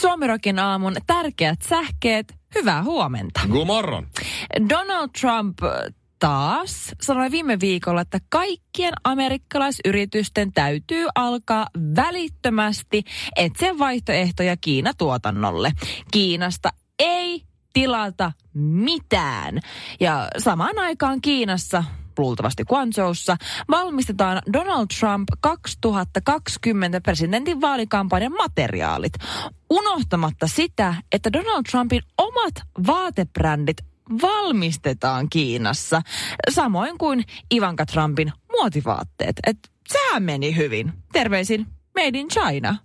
Suomirokin aamun tärkeät sähkeet. Hyvää huomenta. God morgon. Donald Trump taas sanoi viime viikolla, että kaikkien amerikkalaisyritysten täytyy alkaa välittömästi etsiä vaihtoehtoja Kiina-tuotannolle. Kiinasta ei tilata mitään. Ja samaan aikaan Kiinassa luultavasti Guangzhoussa, valmistetaan Donald Trump 2020 presidentin vaalikampanjan materiaalit, unohtamatta sitä, että Donald Trumpin omat vaatebrändit valmistetaan Kiinassa, samoin kuin Ivanka Trumpin muotivaatteet. Et sehän meni hyvin. Terveisin Made in China.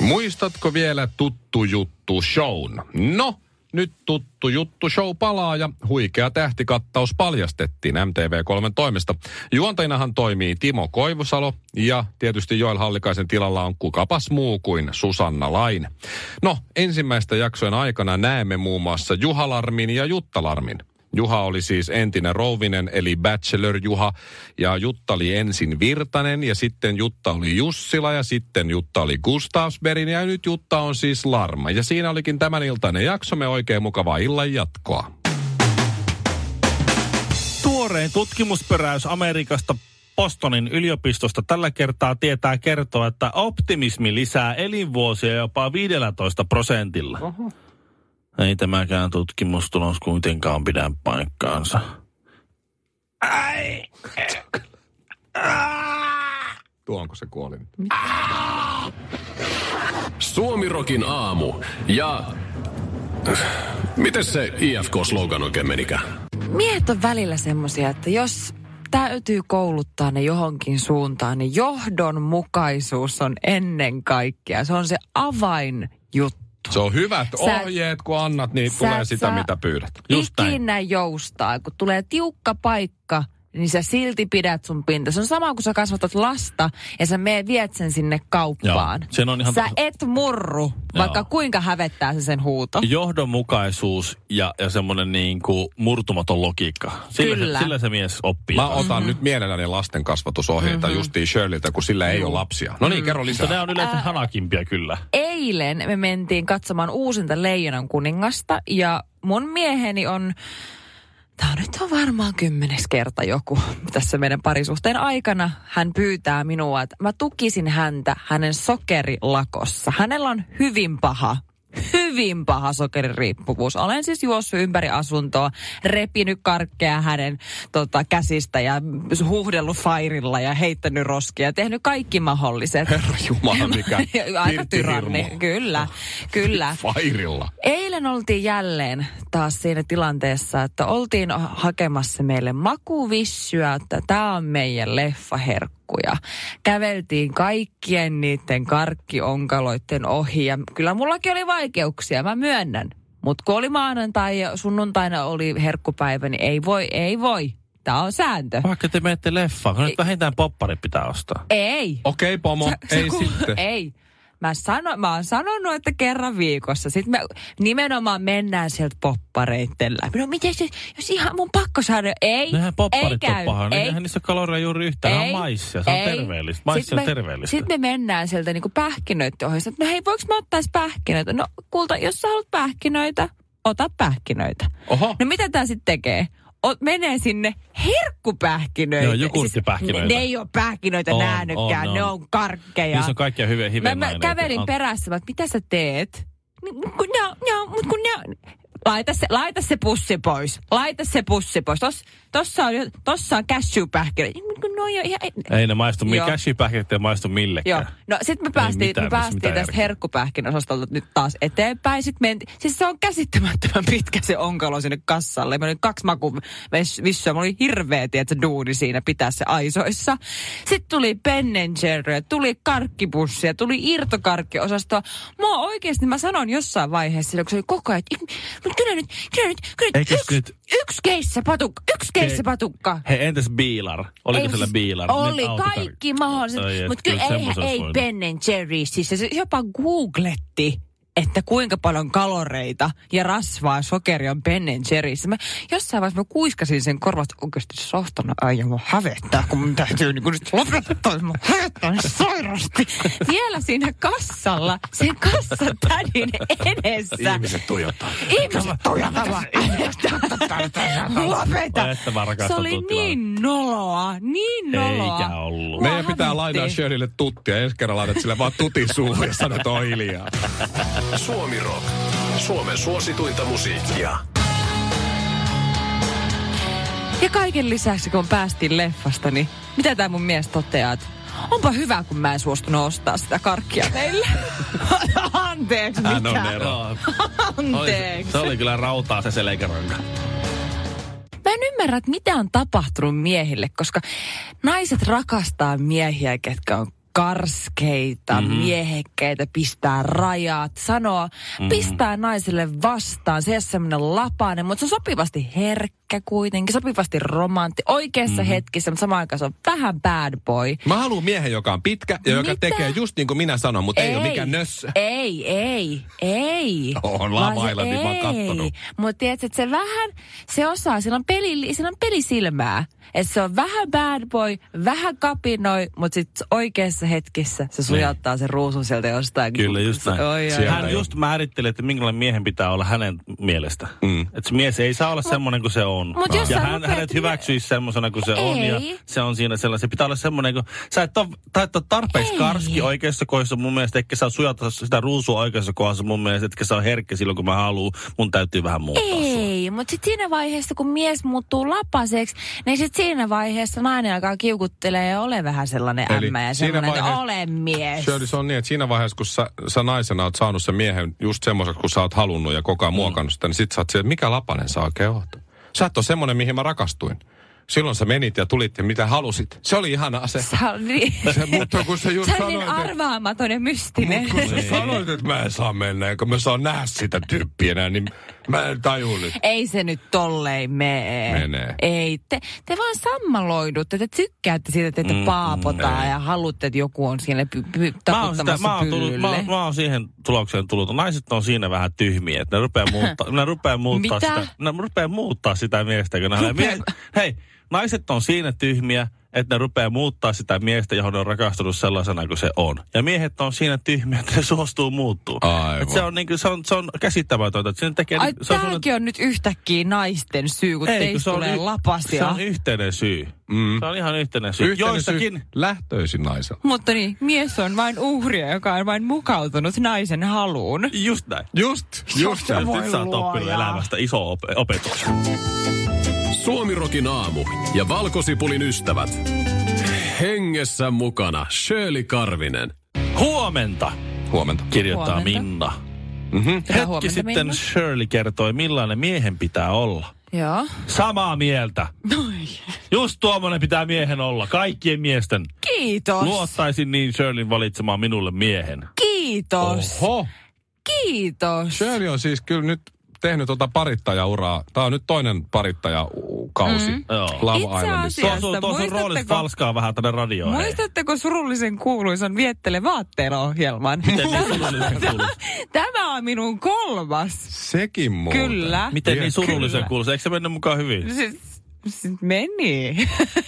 Muistatko vielä tuttu juttu shown? No, nyt tuttu juttu show palaa ja huikea tähtikattaus paljastettiin MTV3 toimesta. Juontajinahan toimii Timo Koivusalo ja tietysti Joel Hallikaisen tilalla on kukapas muu kuin Susanna Lain. No, ensimmäistä jaksojen aikana näemme muun muassa Juhalarmin ja Juttalarmin. Juha oli siis entinen rouvinen, eli Bachelor Juha, ja Jutta oli ensin Virtanen, ja sitten Jutta oli Jussila, ja sitten Jutta oli Gustavsberg, ja nyt Jutta on siis Larma. Ja siinä olikin tämän iltainen jaksomme oikein mukavaa illan jatkoa. Tuorein tutkimusperäys Amerikasta Bostonin yliopistosta tällä kertaa tietää kertoa, että optimismi lisää elinvuosia jopa 15 prosentilla. Oho. Ei tämäkään tutkimustulos kuitenkaan pidä paikkaansa. Ai! Tuo onko se kuoli nyt? Suomirokin aamu ja... Miten se IFK-slogan oikein menikään? Miehet on välillä semmosia, että jos täytyy kouluttaa ne johonkin suuntaan, niin johdonmukaisuus on ennen kaikkea. Se on se avainjuttu. Se on hyvät Sä- ohjeet, kun annat, niin Sä tulee sitä, mitä pyydät. Just näin. ikinä joustaa. Kun tulee tiukka paikka, niin sä silti pidät sun pinta. Se on sama kuin sä kasvatat lasta ja sä mee viet sen sinne kauppaan. Joo, sen on ihan sä tos- et murru, vaikka kuinka hävettää se sen huuto. Johdonmukaisuus ja, ja semmoinen niin kuin murtumaton logiikka. Sillä, Kyllä. Se, sillä se mies oppii. Mä otan mm-hmm. nyt mielelläni lasten kasvatusohjeita mm-hmm. justiin Shirleyltä, kun sillä ei ole lapsia. No niin, kerro Mutta lisää. nämä on yleensä hanakimpia kyllä. Eilen me mentiin katsomaan uusinta Leijonan kuningasta ja mun mieheni on Tämä nyt on varmaan kymmenes kerta joku tässä meidän parisuhteen aikana. Hän pyytää minua, että mä tukisin häntä hänen sokerilakossa. Hänellä on hyvin paha hyvin paha sokeririippuvuus. Olen siis juossut ympäri asuntoa, repinyt karkkeja hänen tota, käsistä ja huhdellut fairilla ja heittänyt roskia. Tehnyt kaikki mahdolliset. Herra Jumala, mikä Aika tyranni, kyllä, kyllä. Fairilla. Eilen oltiin jälleen taas siinä tilanteessa, että oltiin hakemassa meille makuvissyä, että tämä on meidän leffaherkkuja. Käveltiin kaikkien niiden karkkionkaloiden ohi ja kyllä mullakin oli vaikeuksia, mä myönnän. Mutta kun oli maanantai ja sunnuntaina oli herkkupäivä, niin ei voi, ei voi. Tämä on sääntö. Vaikka te menette leffaan, kun nyt vähintään poppari pitää ostaa. Ei. Okei, okay, pomo, ei ku- sitten. Ei. Mä, sano, mä oon sanonut, että kerran viikossa. Sitten me nimenomaan mennään sieltä poppareitten läpi. No miten se, jos ihan mun pakko saada. Ei, Nehän popparit ei on käy. paha. Ei, Eihän niissä kaloreja juuri yhtään. Ei, on maissia. Se on ei. terveellistä. Maissi Sitten on me- terveellistä. Sitten me mennään sieltä niinku pähkinöiden. Sitten, No hei, voiko mä ottais pähkinöitä? No kulta, jos sä haluat pähkinöitä, ota pähkinöitä. Oho. No mitä tää sitten tekee? O, menee sinne herkkupähkinöitä. Joo, jogurttipähkinöitä. Siis, ne, ne ei ole pähkinöitä On, nähnytkään, on, ne on. on karkkeja. Niissä on kaikkia hyviä Mä, hivenaineita. mä kävelin An- perässä, että mitä sä teet? Niin, Kun ne, on- ne, on- kun ne, on- laita se, laita se pussi pois. Laita se pussi pois. Tos, tossa on, tossa on cashew-pähkinä. No jo, ihan, Ei ne maistu, mi- cashew-pähkinät ei maistu millekään. Joo. No sit me päästiin, mitään, me päästiin mitään tästä järkeä. herkkupähkin osastolta nyt taas eteenpäin. Sitten menti, siis se on käsittämättömän pitkä se onkalo sinne kassalle. Meillä oli kaksi maku vissyä. Mulla oli hirveä, tiedätkö, duuni siinä pitää se aisoissa. Sitten tuli Ben Jerryä, tuli karkkipussia, tuli irtokarkkiosastoa. Mua oikeasti, mä sanon jossain vaiheessa, kun se oli koko ajan, että "Mut kyllä nyt, kyllä nyt, kyllä nyt, yksi, nyt- yksi keissapatukka, yksi keissapatukka. Hei, entäs Biilar? Oliko Ei, siellä siis Biilar? Oli Ne autokar- kaikki mahdolliset. Mutta kyllä ei, ei Ben Jerry's. Siis se jopa googletti että kuinka paljon kaloreita ja rasvaa ja sokeria on Ben Jerry's. Mä jossain vaiheessa mä kuiskasin sen korvat oikeasti sohtana. Ai ja mua hävettää, kun mun täytyy niinku nyt lopettaa. Hävettää niin sairasti. Vielä siinä kassalla, sen kassatädin edessä. Ihmiset tuijottaa. Ihmiset tuijottavat. Lopeta. Mä Se oli niin noloa, niin noloa. Eikä ollut. Meidän pitää lainaa Shirleylle tuttia. Ensi kerralla laitat sille vaan tutin suuhun ja sanot, että on hiljaa. Suomi Rock. Suomen suosituinta musiikkia. Ja kaiken lisäksi, kun päästiin leffasta, niin mitä tämä mun mies toteaa, että onpa hyvä, kun mä en suostunut ostaa sitä karkkia teille. Anteeksi, Hän mitä? on ero. Anteeksi. Se oli kyllä rautaa se selkäranka. Mä en ymmärrä, että mitä on tapahtunut miehille, koska naiset rakastaa miehiä, ketkä on karskeita, Mhm. mm-hmm. miehekkeitä, pistää rajat, sanoo, Mhm. mm-hmm. pistää naisille vastaan. Se ei ole semmoinen lapainen, mutta se on sopivasti herkkä kuitenkin, sopivasti romantti, oikeassa Mhm. mm-hmm. hetkessä, mutta samaan aikaan se on vähän bad boy. Mä haluan miehen, joka on pitkä ja joka Mitä? tekee just niin kuin minä sanon, mutta ei, ole mikään nössö. Ei, ei, ei. On lavailla, niin mä oon ei. kattonut. Mutta tiedätkö, että se vähän, se osaa, sillä on, peli, sillä on pelisilmää. Että se on vähän bad boy, vähän kapinoi, mutta sitten oikeassa hetkessä se sujauttaa sen ruusun sieltä jostain. Kyllä, just näin. Oi, oi. Hän just määritteli, että minkälainen miehen pitää olla hänen mielestä. Mm. Että se mies ei saa olla semmoinen kuin se on. Mut jos ja hän, hänet hyväksyisi semmoisena kuin se on. Ja Ei. se on siinä sellainen. Se pitää olla semmoinen, kun sä et ole, et ole tarpeeksi Ei. karski oikeassa kohdassa mun mielestä, etkä saa sujata sitä ruusua oikeassa kohdassa mun mielestä, etkä saa herkkä silloin, kun mä haluan. Mun täytyy vähän muuttaa sua. Ei, mutta sitten siinä vaiheessa, kun mies muuttuu lapaseksi, niin sitten siinä vaiheessa nainen alkaa kiukuttelee ja ole vähän sellainen Eli ämmä ja siinä sellainen, että vaiheessa- ole mies. Shirley, se on niin, että siinä vaiheessa, kun sä, sä naisena oot saanut sen miehen just semmoiseksi, kun sä oot halunnut ja koko ajan Mm. muokannut sitä, niin sit sä oot siellä, että mikä lapanen sä oikein oot. Sä et ole semmoinen, mihin mä rakastuin. Silloin sä menit ja tulit ja mitä halusit. Se oli ihana se. Sä, oot niin, se mutta kun sä just sä niin sanoit, että, arvaamaton ja mystinen. mut kun sä sanoit, että mä en saa mennä, eikä mä saa nähdä sitä tyyppiä enää, niin mä en taju nyt. Ei se nyt tolleen mene. Menee. Ei, te, te vaan sammaloidutte, te tykkäätte siitä, että te Mm, paapotaan ei. ja haluatte, että joku on siellä py, py, Mä oon, sitä, taputtamassa mä, oon tullut, mä, mä oon siihen tulokseen tullut. Naiset on siinä vähän tyhmiä, että ne rupeaa muuttaa, ne rupeaa muuttaa Mitä? sitä, ne rupeaa muuttaa sitä miestä. Kun ne Rupeaa- miehet, hei, naiset on siinä tyhmiä, että ne rupeaa muuttaa sitä miestä, johon ne on rakastunut sellaisena kuin se on. Ja miehet on siinä tyhmiä, että ne suostuu muuttuu. Aivan. Et se, on, niin kuin, se, on, se on käsittämätöntä. että Se tekee, Ai, se on tämäkin on nyt yhtäkkiä naisten syy, kun Ei, kun teistä se on tulee y- lapasia. Se on yhteinen syy. Mm. Se on ihan yhteinen syy. Yhteinen Joistakin, syy lähtöisin naisella. Mutta niin, mies on vain uhria, joka on vain mukautunut naisen haluun. just näin. Just, just. Ja voi nyt sä oot oppinut luoja. elämästä iso op- opetus. Suomirokin aamu ja valkosipulin ystävät. Hengessä mukana Shirley Karvinen. Huomenta, Huomenta. kirjoittaa Huomenta. Minna. Mm-hmm. Hetki huomenta, sitten Minna. Shirley kertoi, millainen miehen pitää olla. Joo. Samaa mieltä. Just tuommoinen pitää miehen olla. Kaikkien miesten. Kiitos. Luottaisin niin Shirleyn valitsemaan minulle miehen. Kiitos. Oho. Kiitos. Shirley on siis kyllä nyt tehnyt tuota parittajauraa. Tämä on nyt toinen parittajakauksi mm. Lava Itse Islandissa. asiassa- Tuo sun, tuo sun roolista falskaa vähän tänne radioon. hei. Muistatteko surullisen kuuluisan Viettele vaatteella ohjelman? Miten niin? Tämä on minun kolmas. Sekin muuten. Kyllä. Miten niin surullisen kuuluu? Eikö se mennyt mukaan hyvin? Siis, siis meni.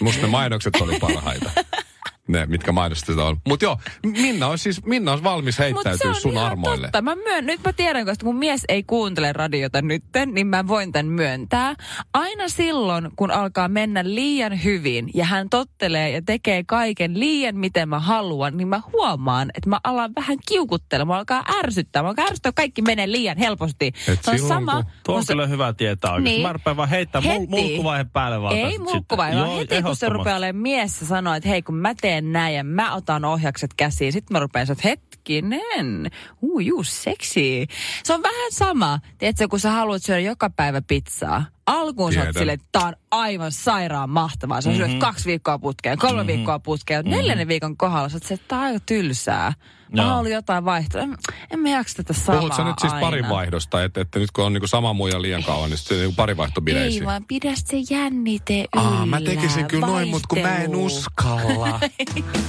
Musta ne mainokset oli parhaita. ne, mitkä mainosta sitä on. Mutta joo, Minna on siis Minna on valmis heittäytyä sun ihan armoille. Totta. Mä myön, nyt mä tiedän, koska mun mies ei kuuntele radiota nytten, niin mä voin tämän myöntää. Aina silloin, kun alkaa mennä liian hyvin ja hän tottelee ja tekee kaiken liian miten mä haluan, niin mä huomaan, että mä alan vähän kiukuttelemaan. Mä alkaa ärsyttää. Mä alkaa ärsyttää, kaikki menee liian helposti. Et Se on silloin, sama. kun- Tuo on se- kyllä hyvä tietää oikeasti. Niin. Mä rupean vaan mul- Heti. mulkkuvaihe päälle vaan Ei mulkkuvaihe, vaan heti kun se rupeaa olemaan mies ja sanoo, että hei kun mä teen näin ja mä otan ohjakset käsiin. Sitten mä rupean että hetkinen, uu juu, seksi. Se on vähän sama, tiedätkö, kun sä haluat syödä joka päivä pizzaa. Alkuun sä oot Tiedän. silleen, että tää on aivan sairaan mahtavaa. Sä mm-hmm. syöt kaksi viikkoa putkeen, kolme mm-hmm. viikkoa putkeen. Mm-hmm. Neljännen viikon kohdalla sä oot että tää on aika tylsää. Mä Joo. haluan jotain vaihtoa. En, en mä jaksa tätä samaa Puhut sä nyt siis aina. parinvaihdosta, että, että nyt kun on niinku sama muija liian kauan, niin sitten niinku parivaihto bileisiin. Ei vaan pidä se jännite Aa, yllä. mä tekisin kyllä noin, mutta kun mä en Vaihtelu. uskalla.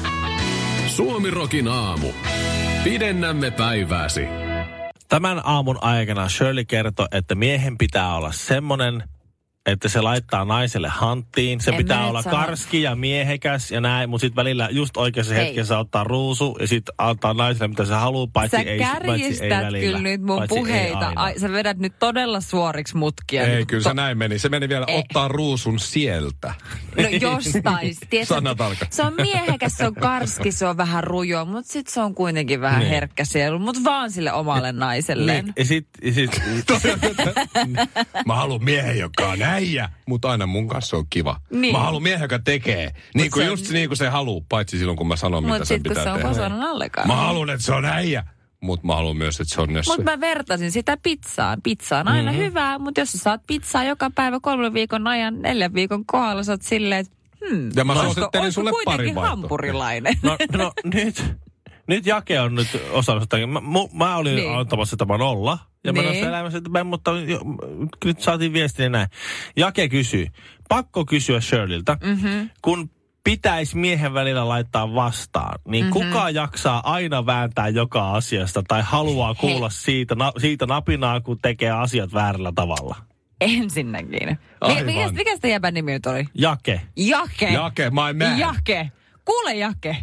Suomirokin aamu. Pidennämme päivääsi. Tämän aamun aikana Shirley kertoi, että miehen pitää olla semmonen, että se laittaa naiselle hanttiin. Se En pitää olla sano. karski ja miehekäs ja näin, mutta sitten välillä just oikeassa Hei. hetkessä ottaa ruusu ja sitten antaa naiselle mitä se haluaa, paitsi Sä ei, paitsi ei kärjistät välillä. kyllä nyt mun Paitsi ei puheita. Ai, sä vedät nyt todella suoriksi mutkia. Ei, nyt. kyllä se näin meni. Se meni vielä Ei. ottaa ruusun sieltä. No jostain. Tiedätkö, Sanatarkka. se on miehekäs, se on karski, se on vähän rujo, mutta sitten se on kuitenkin vähän Niin. herkkä sielu, mutta vaan sille omalle naiselleen. Niin, ja sit, ja sit, Mä haluan miehen, joka on äijä, mutta aina mun kanssa on kiva. Niin. Mä haluan miehen, joka tekee. Niin kuin just niin kuin se haluaa, paitsi silloin kun mä sanon, mitä Mutta sen sitten kun pitää se on tehdä. kosonan allekaan. Mä haluan, että se on äijä, mutta mä haluan myös, että se on. Mutta mä vertasin sitä pizzaan. Pizza on aina mm-hmm. hyvää, mutta jos sä saat pizzaa joka päivä kolmen viikon ajan, neljän viikon kohdalla, sä oot silleen, että hmm, Ja mä olisiko- suosittelin olisiko sulle kuitenkin pari hampurilainen. no, no nyt, nyt Jake on nyt osannut sitä. Mä, mä olin Niin. antamassa tämän olla. Ja mä Niin. niin. elämässä, että mä, mutta jo, nyt saatiin viestiä näin. Jake kysyy, pakko kysyä Shirleyltä, mm-hmm. kun pitäisi miehen välillä laittaa vastaan, niin mm-hmm. kuka jaksaa aina vääntää joka asiasta tai haluaa kuulla siitä, na, siitä napinaa, kun tekee asiat väärällä tavalla? Ensinnäkin. Aivan. Mikä, mikä sitä jäbän nimi nyt oli? Jake. Jake. Jake, my man. Jake. Kuule Jake,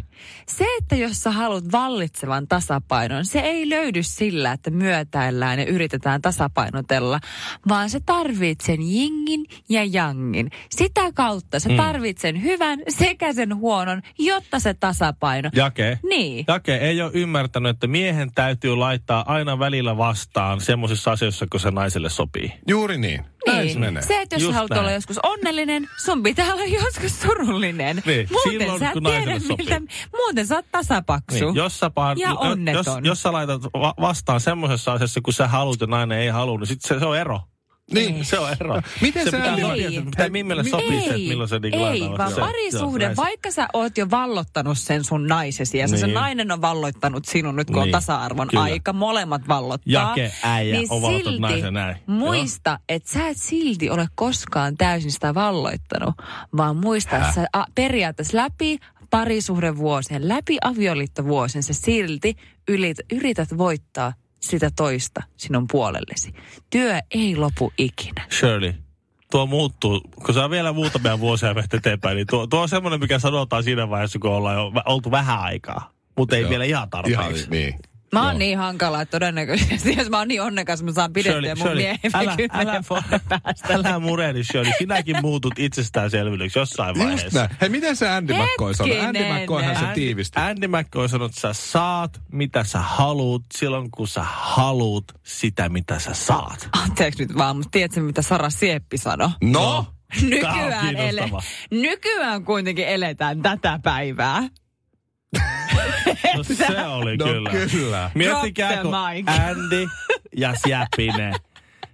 se, että jos sä haluat vallitsevan tasapainon, se ei löydy sillä, että myötäillään ja yritetään tasapainotella, vaan sä tarvit sen jingin ja jangin. Sitä kautta sä tarvit sen hyvän sekä sen huonon, jotta se tasapaino. Jake. Niin. Jake ei ole ymmärtänyt, että miehen täytyy laittaa aina välillä vastaan semmoisissa asioissa, kun se naiselle sopii. Juuri niin. Näin se menee. Se, että jos Just haluat näin. olla joskus onnellinen, sun pitää olla joskus surullinen. Niin, Muuten silloin, sä et kun tiedä, naiselle sopii. miltä, muuten sä oot tasapaksu. Niin, jos, sä pahan, Ja jos, onneton. jos sä laitat va- vastaan semmoisessa asiassa, kun sä haluat ja nainen ei halua, niin sit se, se on ero. Niin. Se on ero. Miten se sä- pitää, Ei. pitää, Mimmelle sopii se, että milloin se niinku ei, vaan se- parisuhde, se- vaikka sä oot jo vallottanut sen sun naisesi ja se, se Niin. nainen on vallottanut sinun nyt, kun on Niin, tasa-arvon kyllä. aika, molemmat vallottaa. Jake, äijä, niin on vallottanut silti naisen näin. muista, että sä et silti ole koskaan täysin sitä valloittanut, vaan muista, että sä a, periaatteessa läpi parisuhdevuosien, läpi avioliittovuosien sä silti ylit, yrität voittaa sitä toista sinun puolellesi. Työ ei lopu ikinä. Shirley, tuo muuttuu, kun on vielä muutamia vuosia meitä eteenpäin, niin tuo, tuo on semmoinen, mikä sanotaan siinä vaiheessa, kun ollaan jo oltu vähän aikaa. Mutta ei Joo. vielä ihan tarpeeksi. Ihan, niin. Mä oon Joo. niin hankala, että todennäköisesti, jos mä oon niin onnekas, mä saan pidettyä mun miehen älä, älä, vuoden päästä. älä murehdi, Shirley. Sinäkin muutut itsestäänselvyydeksi jossain Just vaiheessa. näin. Hei, miten se Andy McCoy sanoi? Andy. McCoyhan se tiivisti. Andy McCoy sanoi, että sä saat, mitä sä haluut, silloin kun sä haluut sitä, mitä sä saat. Anteeksi nyt vaan, mutta tiedätkö mitä Sara Sieppi sanoi? No, on Nykyään, ele, nykyään kuitenkin eletään tätä päivää. No se oli no kyllä. kyllä. Miettikää, kun. Andy ja Siäpinen,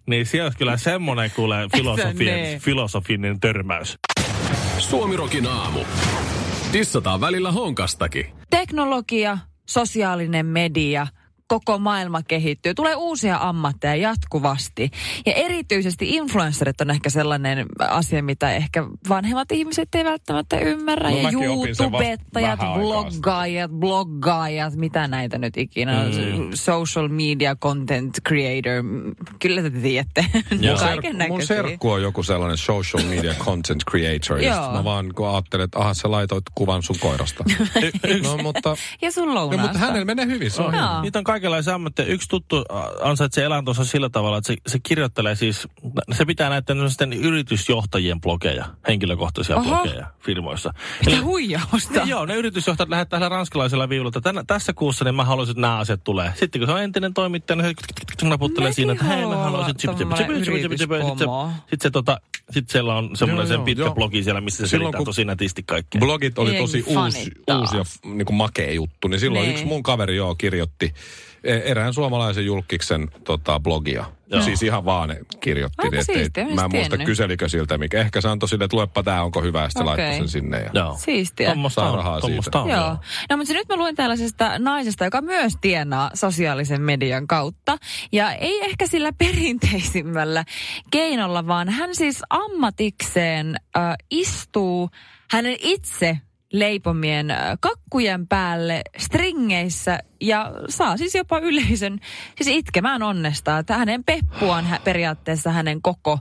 niin siellä olisi kyllä semmoinen kuule filosofien, filosofinen törmäys. Suomirokin aamu. Dissataan välillä honkastakin. Teknologia, sosiaalinen media, koko maailma kehittyy. Tulee uusia ammatteja jatkuvasti. Ja erityisesti influencerit on ehkä sellainen asia, mitä ehkä vanhemmat ihmiset ei välttämättä ymmärrä. No ja YouTubettajat, bloggaajat, bloggaajat, mitä näitä nyt ikinä on. Mm. Social media content creator. Kyllä te tiedätte. Mun, Kaiken serkku, mun serkku on joku sellainen social media content creator. Joo. mä vaan kun ajattelin, että aha, sä laitoit kuvan sun koirasta. no, mutta, Ja sun no, lounaasta. mutta hänellä menee hyvin. Se on hyvä. Niitä on kaikenlaisia ammatteja. Yksi tuttu ansaitsee elantonsa sillä tavalla, että se, se kirjoittelee siis, se pitää näitä sitten yritysjohtajien blogeja, henkilökohtaisia Oho. blogeja firmoissa. Mitä Eli- huijausta? Ne, joo, ne yritysjohtajat lähettää tällä ranskalaisella viivulla, että tänä, tässä kuussa niin mä haluaisin, että nämä asiat tulee. Sitten kun se on entinen toimittaja, niin se naputtelee siinä, että hei mä haluaisin... Sitten se, tota, sit siellä on semmoinen Joo, sen joo, pitkä joo. blogi siellä, missä se Silloin, selittää tosi nätisti kaikkea. Blogit oli tosi uusi, uusi ja niin kuin makea juttu, niin silloin Niin. yksi mun kaveri joo kirjoitti erään suomalaisen julkiksen tota, blogia. Joo. Siis ihan vaan ne kirjoitti. Aika niin, et- siistiä, et- en mä en muista tiennyt. kyselikö siltä, mikä ehkä se antoi sille, että luepa tää, onko hyvä, ja sitten laittoi sen sinne. Ja... Joo. Siistiä. Tuommoista Saa on, rahaa tuommoista on, Joo. No mutta se nyt mä luin tällaisesta naisesta, joka myös tienaa sosiaalisen median kautta. Ja ei ehkä sillä perinteisimmällä keinolla, vaan hän siis ammatikseen äh, istuu hänen itse leipomien äh, kakkujen päälle stringeissä ja saa siis jopa yleisön siis itkemään onnesta. Että hänen peppuaan hä- periaatteessa hänen koko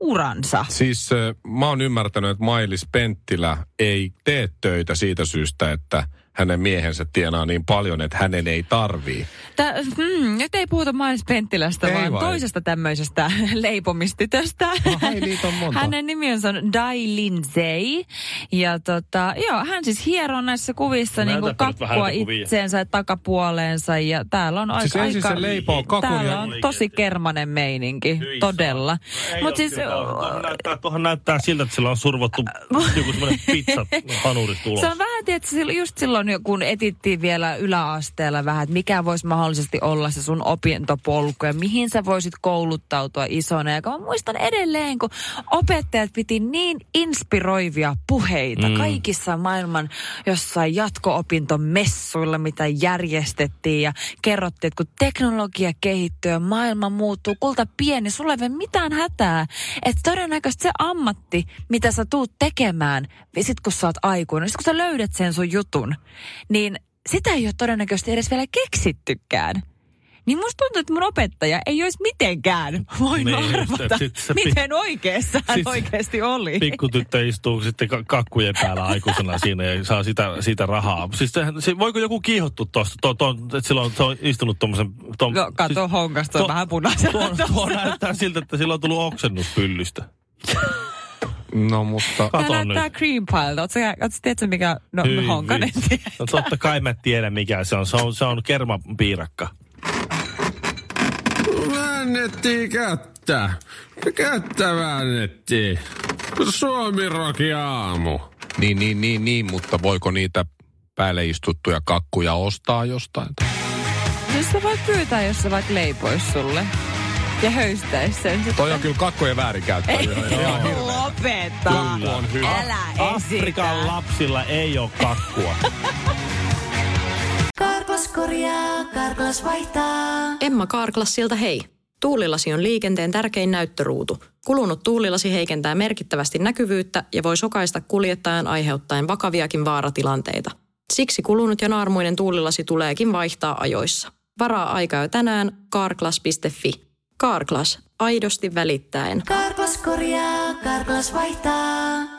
uransa. Siis äh, mä oon ymmärtänyt, että Mailis Penttilä ei tee töitä siitä syystä, että hänen miehensä tienaa niin paljon, että hänen ei tarvii. Tää, mm, nyt ei puhuta Mainis Penttilästä, Ei vaan vai? toisesta tämmöisestä leipomistytöstä. Ai, niitä on monta. Hänen nimensä on Dai Lindsay. Ja tota, joo, hän siis hieroo näissä kuvissa niinku nyt vähän kakkua itseensä ja takapuoleensa. Ja täällä on Siis aika, se aika leipoo kakun täällä ja- on tosi kermanen meininki, Hyi todella. Ei Mut oo siis. Tuohon näyttää, näyttää siltä, että sillä on survottu joku semmoinen pizza hanurista ulos. Se on silloin- just silloin, kun etittiin vielä yläasteella vähän, että mikä voisi mahdollisesti olla se sun opintopolku ja mihin sä voisit kouluttautua isona. Ja mä muistan edelleen, kun opettajat piti niin inspiroivia puheita mm. kaikissa maailman jossain jatko-opintomessuilla, mitä järjestettiin ja kerrottiin, että kun teknologia kehittyy ja maailma muuttuu, kulta pieni, sulle ei ole mitään hätää. Että todennäköisesti se ammatti, mitä sä tuut tekemään, sit kun sä oot aikuinen, sit kun sä löydät sen sun jutun, niin sitä ei ole todennäköisesti edes vielä keksittykään. Niin musta tuntuu, että mun opettaja ei olisi mitenkään voinut Niin, arvata, sit se miten oikeassa hän oikeasti oli. Pikkutyttö istuu sitten ka- kakkujen päällä aikuisena siinä ja saa sitä, siitä rahaa. Siis se, se, voiko joku kiihottua tuosta, to, to, että silloin se on istunut tuommoisen... To, No kato, honkasta on vähän punaisella. Tuo, tuo näyttää siltä, että sillä on tullut oksennus pyllystä. No mutta... Tämä Kato näyttää nyt. cream pile. Ootko sä- ootko sä- tiedätkö mikä, no Hyi honkanen tietää. No totta kai mä tiedän mikä se on. Se on, se on kermapiirakka. Väännettiin kättä. Kättä väännettiin. Suomi Roki aamu. Niin, niin, niin, niin, mutta voiko niitä päälle istuttuja kakkuja ostaa jostain? Siis sä voit pyytää, jos sä vaikka leipois sulle. Ja höystäis sen. sit- Toi on kyllä kakkujen väärinkäyttö. Ei, Ihan hirveä. lopeta. Kakku on hyvä. Älä Afrikan esitä. lapsilla ei ole kakkua. Karklas korjaa, Karklas vaihtaa. Emma Karklassilta hei. Tuulilasi on liikenteen tärkein näyttöruutu. Kulunut tuulilasi heikentää merkittävästi näkyvyyttä ja voi sokaista kuljettajan aiheuttaen vakaviakin vaaratilanteita. Siksi kulunut ja naarmuinen tuulilasi tuleekin vaihtaa ajoissa. Varaa aikaa jo tänään karklas.fi. Karklas, aidosti välittäen. Karklas korjaa, Karklas vaihtaa.